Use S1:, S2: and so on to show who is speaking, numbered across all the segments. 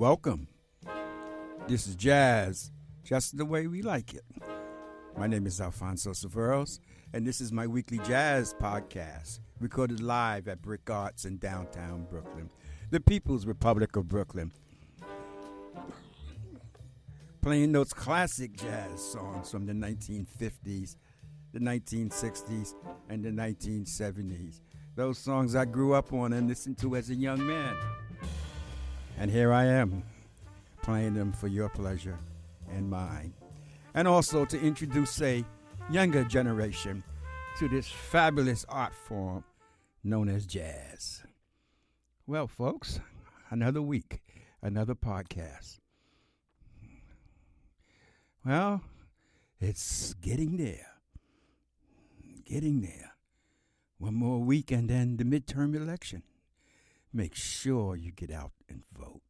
S1: Welcome. This is jazz, just the way we like it. My name is Alfonso Severos, and this is my weekly jazz podcast, recorded live at BRIC Arts in downtown Brooklyn, the People's Republic of Brooklyn. Playing those classic jazz songs from the 1950s, the 1960s, and the 1970s. Those songs I grew up on and listened to as a young man. And here I am, playing them for your pleasure and mine. And also to introduce a younger generation to this fabulous art form known as jazz. Well, folks, another week, another podcast. Well, it's getting there. Getting there. One more week and then the midterm election make sure you get out and vote.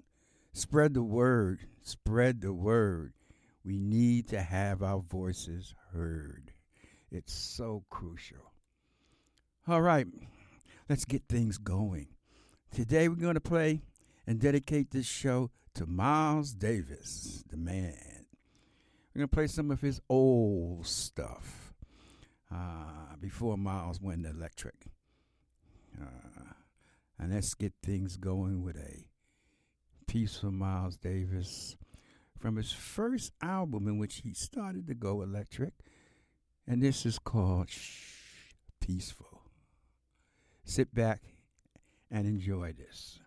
S1: Spread the word. Spread the word. We need to have our voices heard. It's so crucial. All right, let's get things going. Today we're going to play and dedicate this show to Miles Davis, the man. We're going to play some of his old stuff uh, before Miles went electric. Uh, and let's get things going with a piece from Miles Davis from his first album in which he started to go electric. And this is called Shh, Peaceful. Sit back and enjoy this.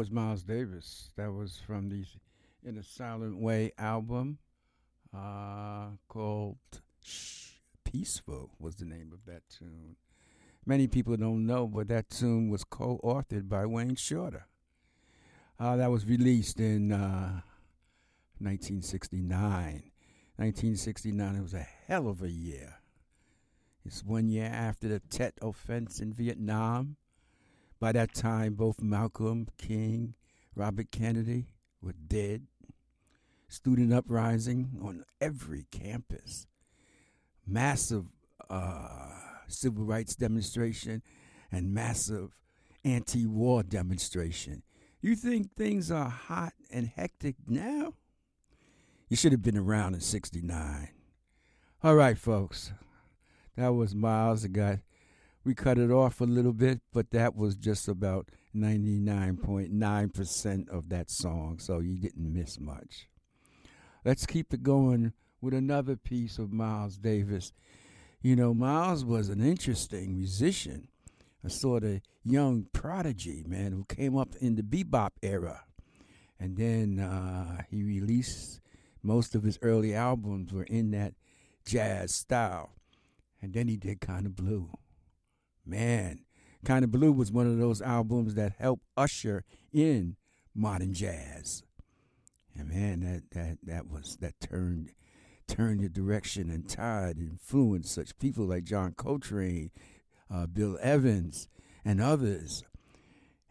S1: Was Miles Davis. That was from the In a Silent Way album uh, called Peaceful was the name of that tune. Many people don't know, but that tune was co-authored by Wayne Shorter. Uh, that was released in uh, 1969. 1969, it was a hell of a year. It's one year after the Tet offense in Vietnam. By that time, both Malcolm King, Robert Kennedy were dead. Student uprising on every campus. Massive uh, civil rights demonstration and massive anti war demonstration. You think things are hot and hectic now? You should have been around in 69. All right, folks. That was Miles. It got we cut it off a little bit, but that was just about 99.9% of that song, so you didn't miss much. Let's keep it going with another piece of Miles Davis. You know, Miles was an interesting musician, a sort of young prodigy, man, who came up in the bebop era. And then uh, he released most of his early albums were in that jazz style. And then he did Kind of Blue. Man, Kind of Blue was one of those albums that helped usher in modern jazz. And man, that that that was that turned turned the direction and tide and influenced such people like John Coltrane, uh, Bill Evans, and others.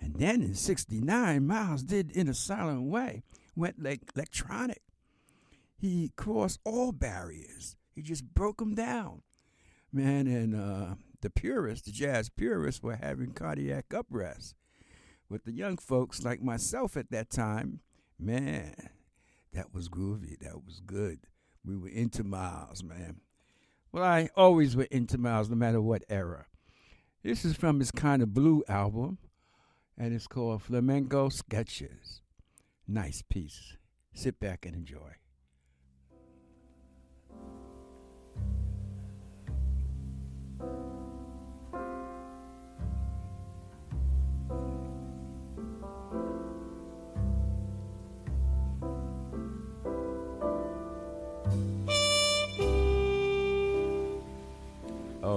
S1: And then in '69, Miles did in a silent way went like electronic. He crossed all barriers. He just broke them down, man. And uh, the purists, the jazz purists, were having cardiac arrest. With the young folks like myself at that time, man, that was groovy. That was good. We were into Miles, man. Well, I always were into Miles, no matter what era. This is from his Kind of Blue album, and it's called Flamenco Sketches. Nice piece. Sit back and enjoy.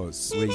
S1: Oh, sweet.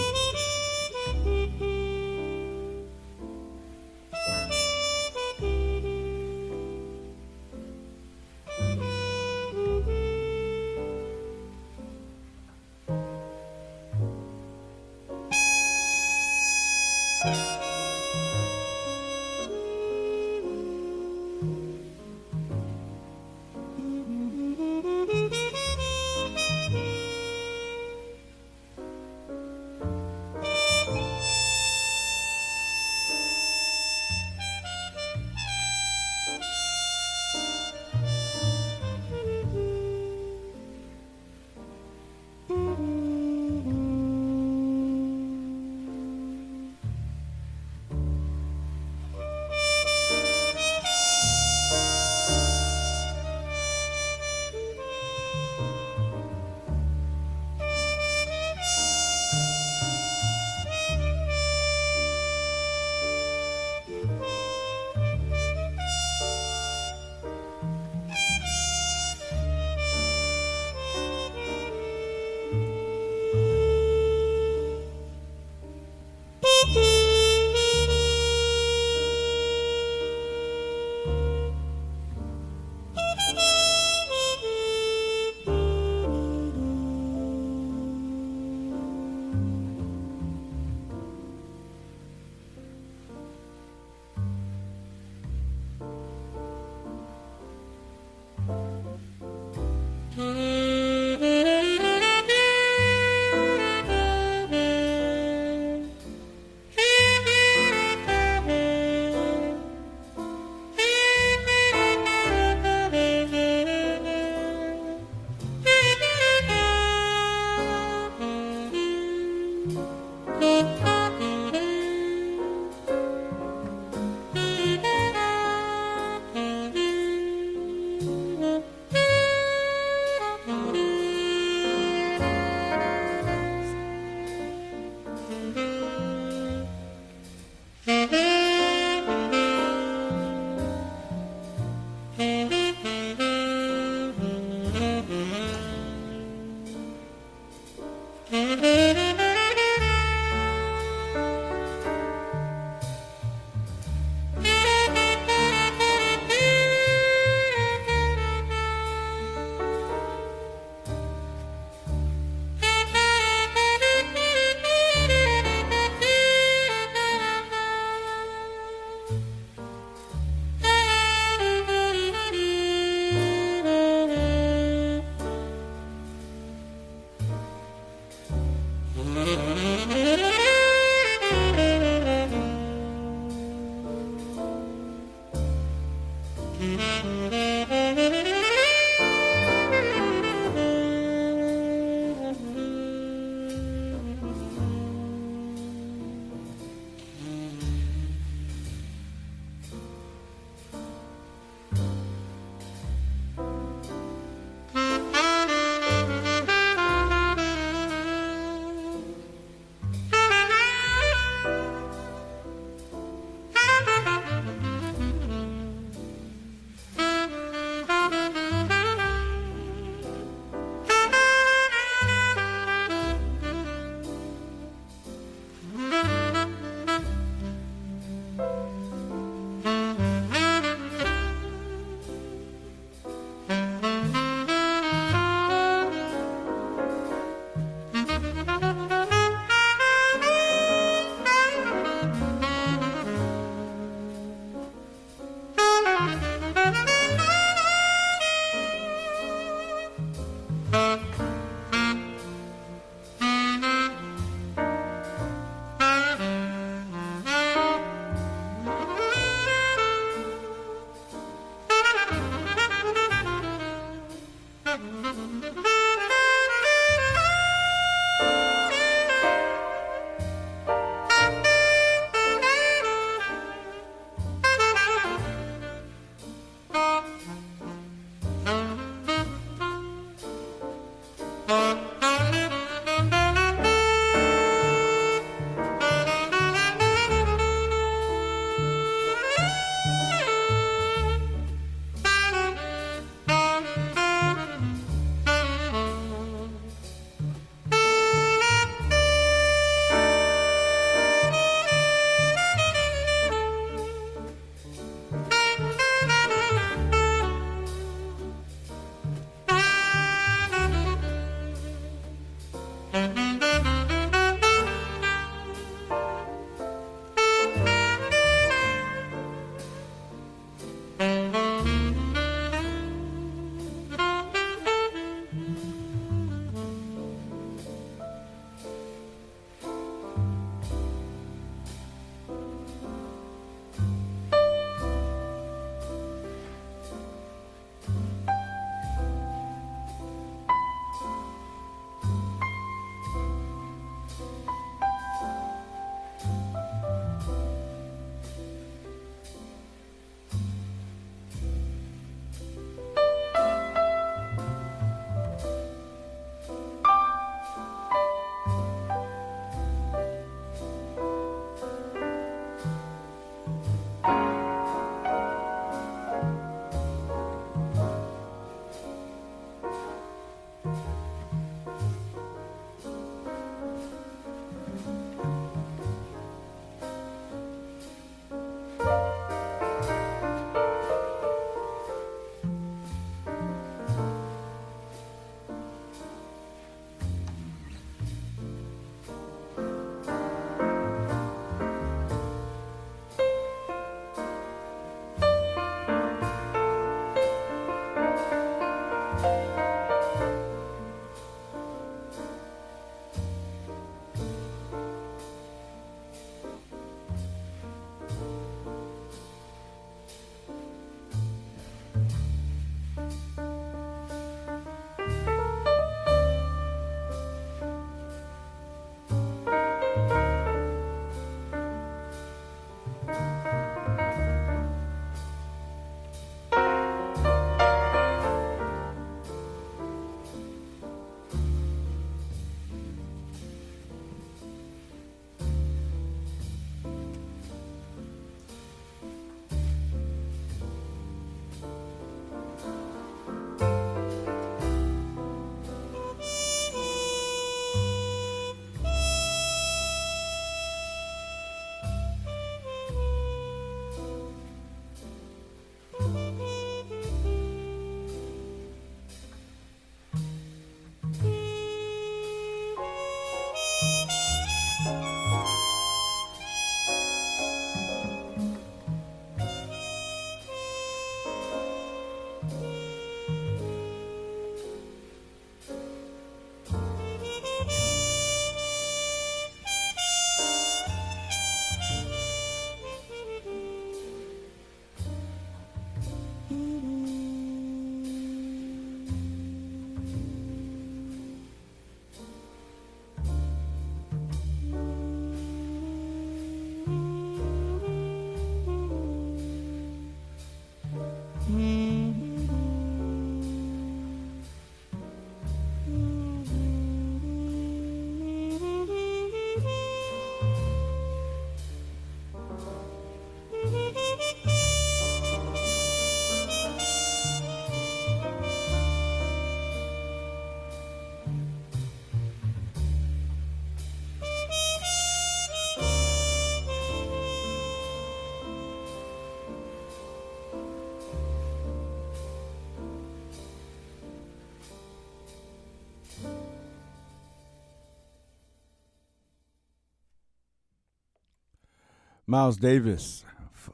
S1: Miles Davis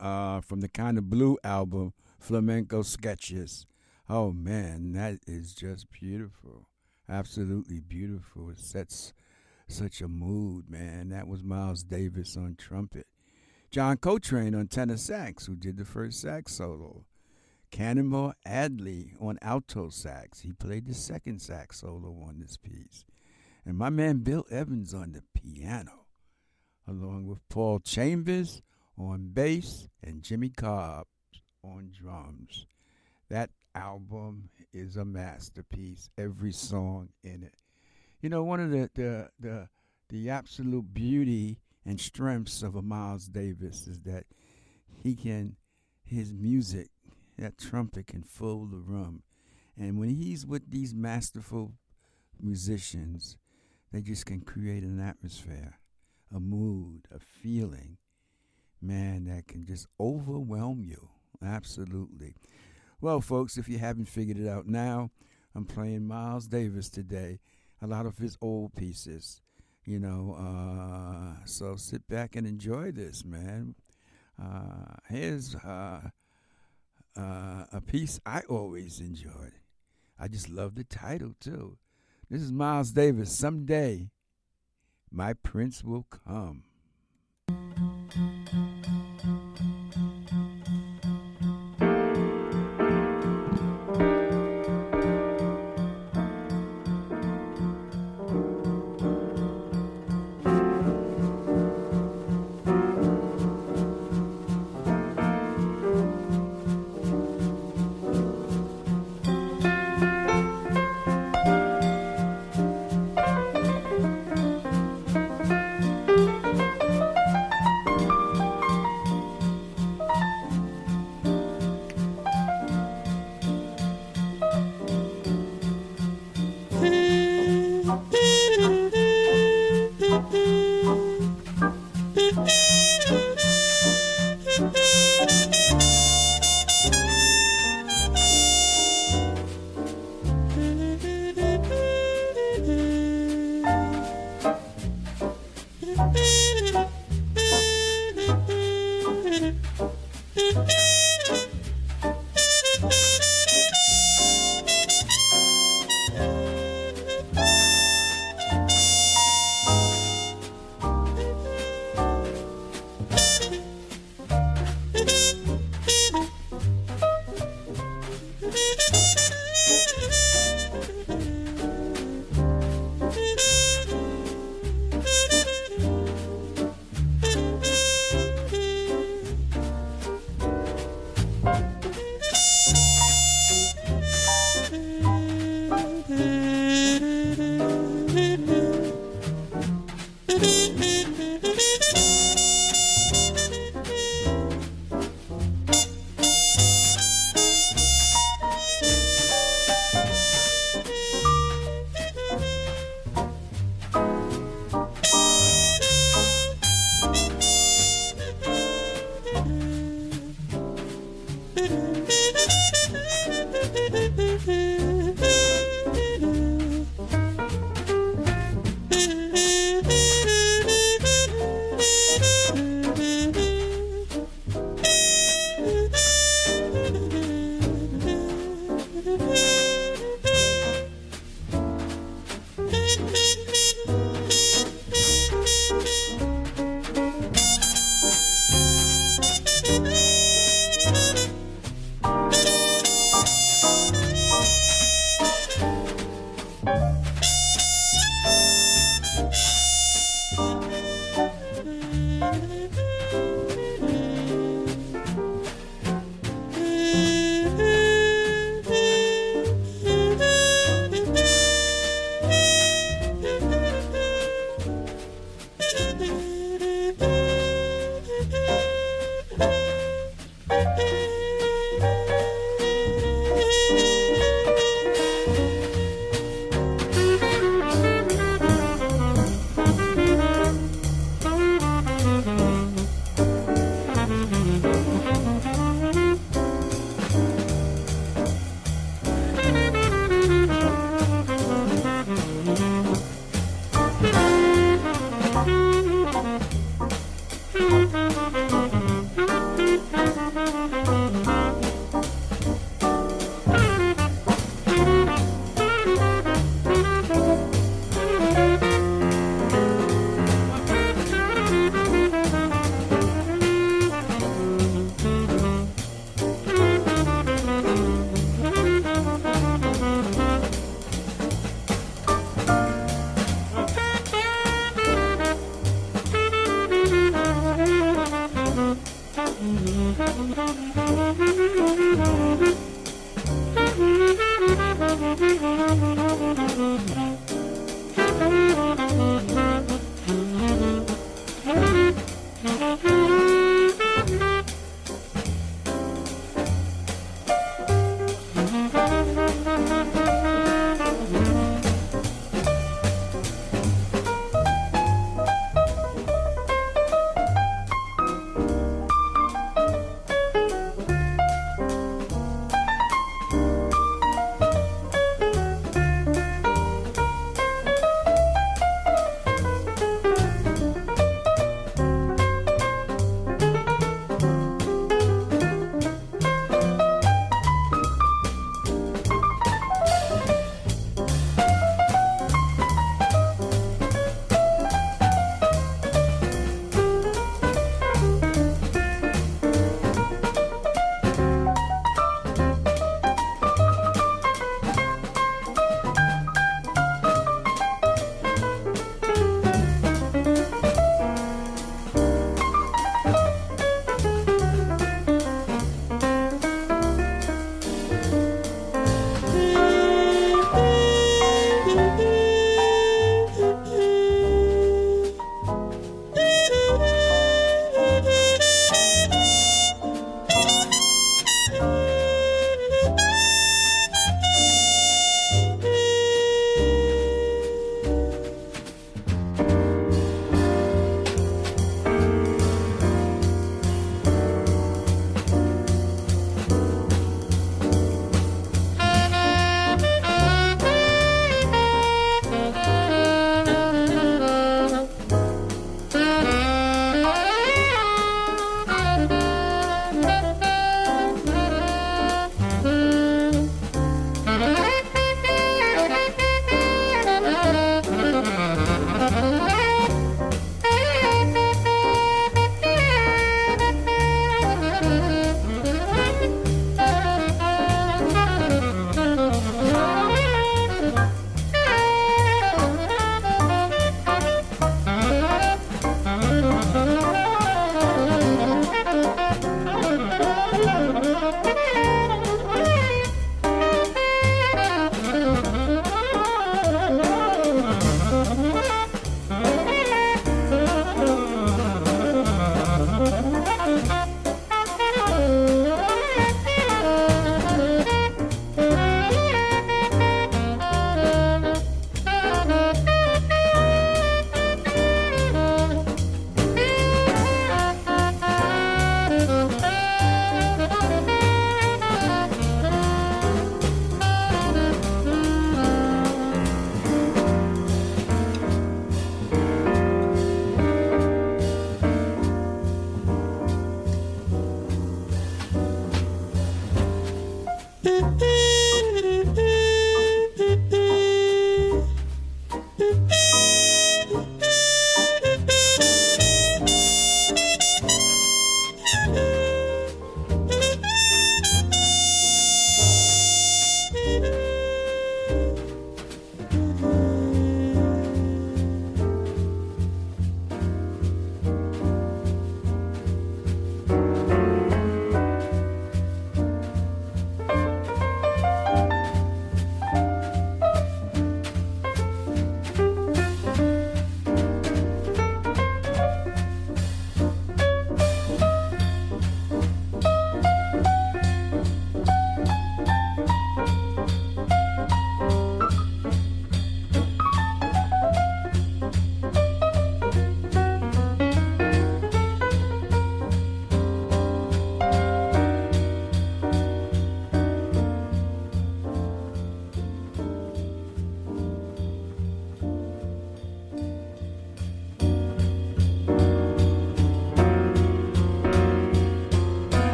S1: uh, from the Kind of Blue album, Flamenco Sketches. Oh man, that is just beautiful. Absolutely beautiful. It sets such a mood, man. That was Miles Davis on trumpet. John Coltrane on tenor sax, who did the first sax solo. Cannonball Adderley on alto sax. He played the second sax solo on this piece. And my man Bill Evans on the piano, along with Paul Chambers on bass and Jimmy Cobb on drums. That album is a masterpiece. Every song in it. You know, one of the the the, the absolute beauty and strengths of a Miles Davis is that he can his music, that trumpet can fill the room. And when he's with these masterful musicians, they just can create an atmosphere, a mood, a feeling, man, that can just overwhelm you. Absolutely. Well, folks, if you haven't figured it out now, I'm playing Miles Davis today. A lot of his old pieces, you know. Uh, so sit back and enjoy this, man. Uh, here's uh, uh, a piece I always enjoyed. I just love the title too. This is Miles Davis. Someday, my prince will come.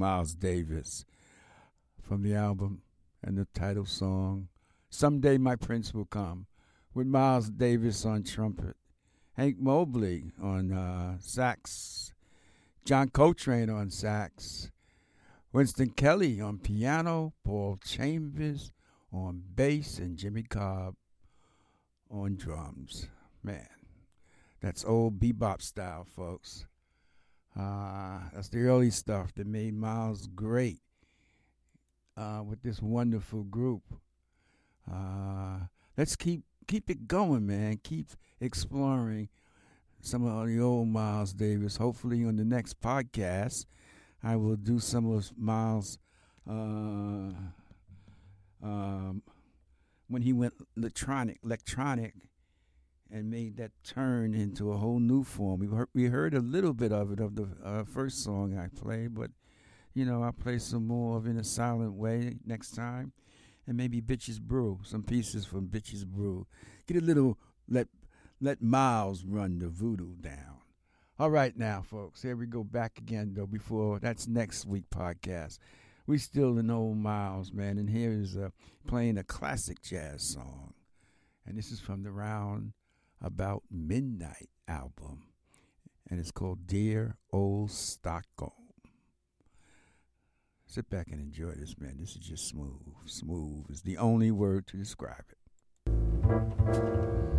S1: Miles Davis from the album and the title song, Someday My Prince Will Come, with Miles Davis on trumpet, Hank Mobley on uh, sax, John Coltrane on sax, Wynton Kelly on piano, Paul Chambers on bass, and Jimmy Cobb on drums. Man, that's old bebop style, folks. Uh, that's the early stuff that made Miles great uh, with this wonderful group. Uh, let's keep keep it going, man. Keep exploring some of the old Miles Davis. Hopefully, on the next podcast, I will do some of Miles. Uh, um, when he went electronic, electronic, and made that turn into a whole new form. We heard, we heard a little bit of it of the uh, first song I played, but you know I'll play some more of in a silent way next time, and maybe Bitches Brew, some pieces from Bitches Brew. Get a little let let Miles run the voodoo down. All right, now, folks, here we go back again though. Before that's next week podcast we still in old Miles, man. And here is uh, playing a classic jazz song. And this is from the Round About Midnight album. And it's called Dear Old Stockholm. Sit back and enjoy this, man. This is just smooth. Smooth is the only word to describe it.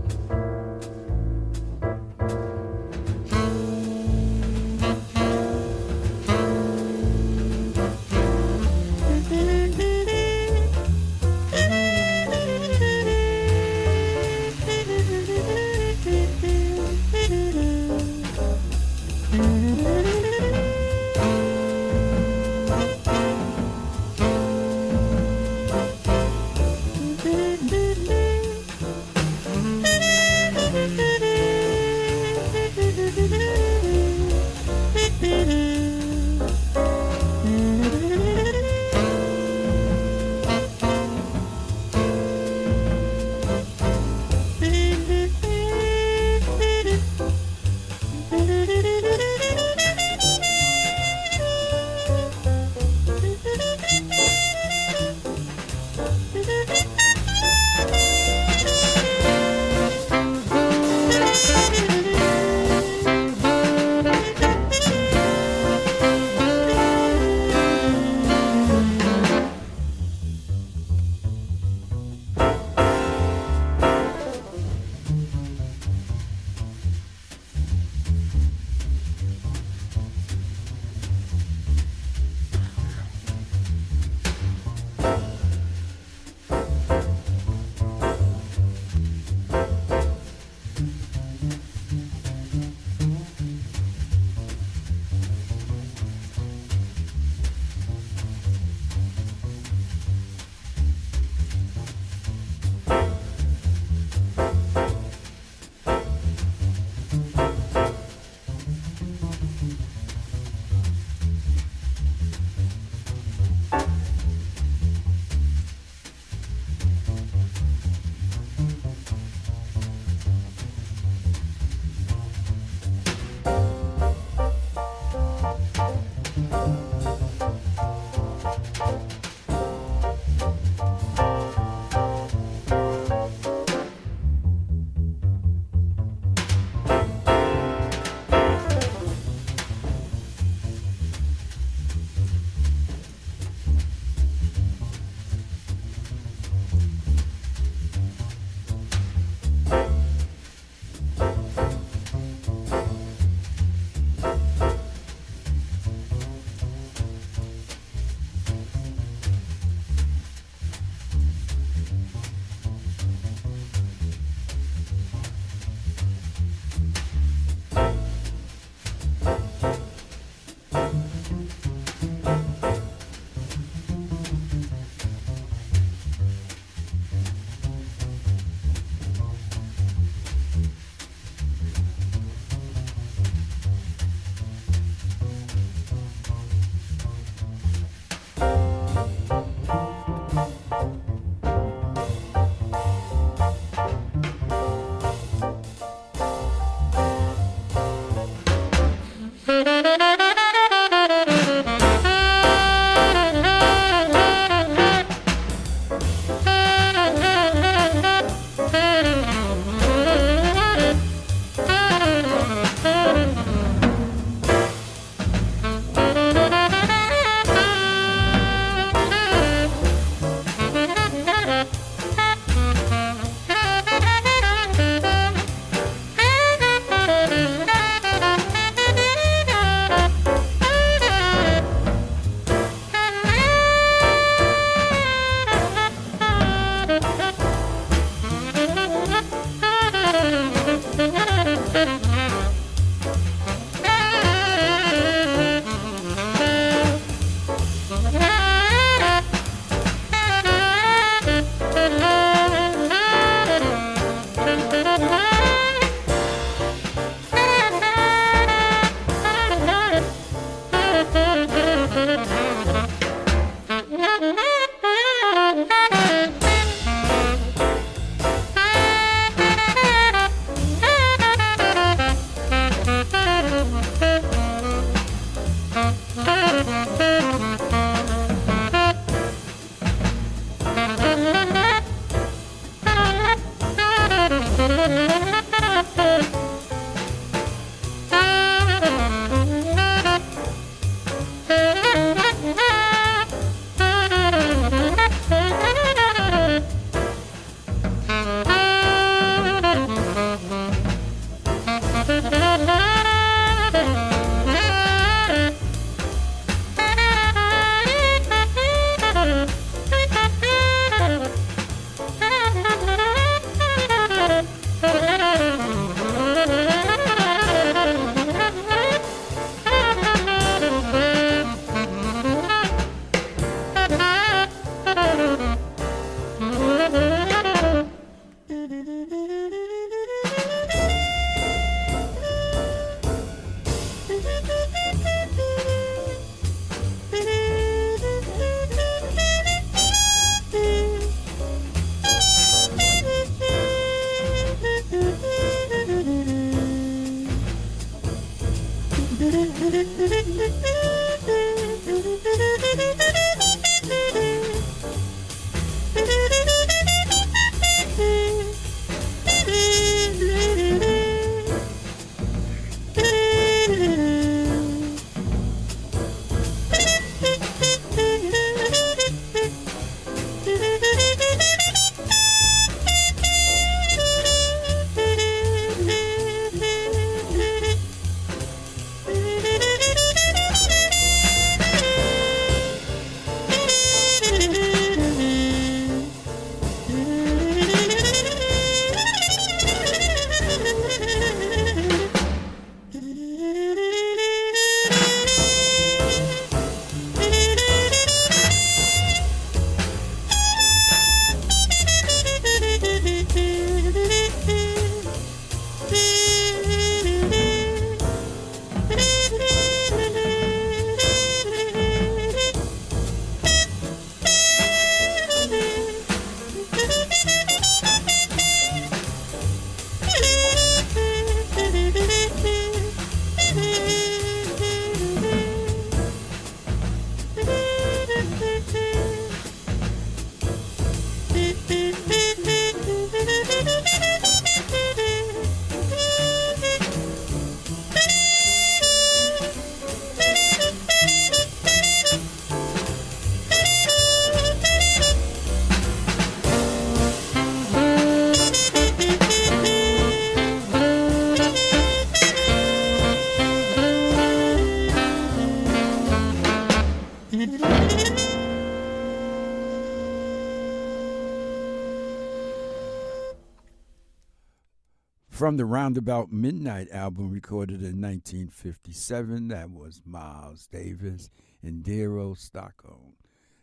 S1: From the Roundabout Midnight album recorded in 1957, that was Miles Davis and Dear Old Stockholm.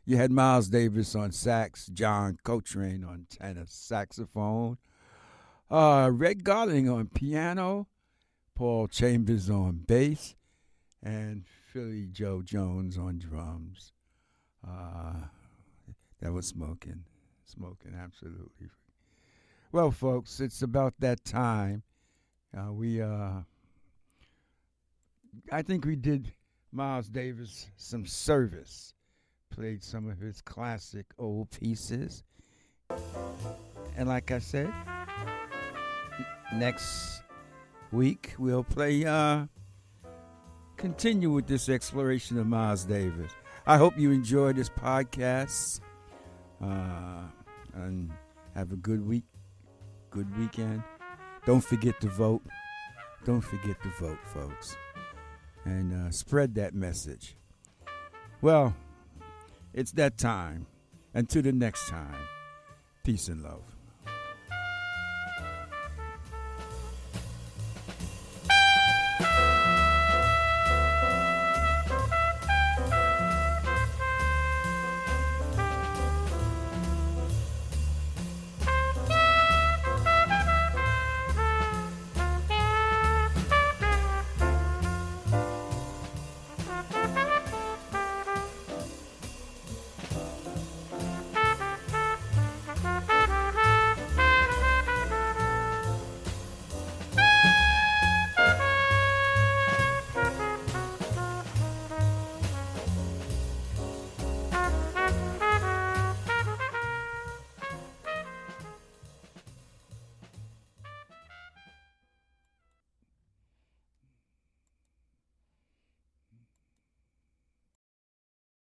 S1: You had Miles Davis on sax, John Coltrane on tenor saxophone, uh, Red Garland on piano, Paul Chambers on bass, and Philly Joe Jones on drums. Uh, that was smoking, smoking, absolutely. Well, folks, it's about that time. Uh, we, uh, I think we did Miles Davis some service, played some of his classic old pieces. And like I said, next week we'll play, uh, continue with this exploration of Miles Davis. I hope you enjoyed this podcast uh, and have a good week good weekend. Don't forget to vote. Don't forget to vote, folks. And uh, spread that message. Well, it's that time. Until the next time, peace and love.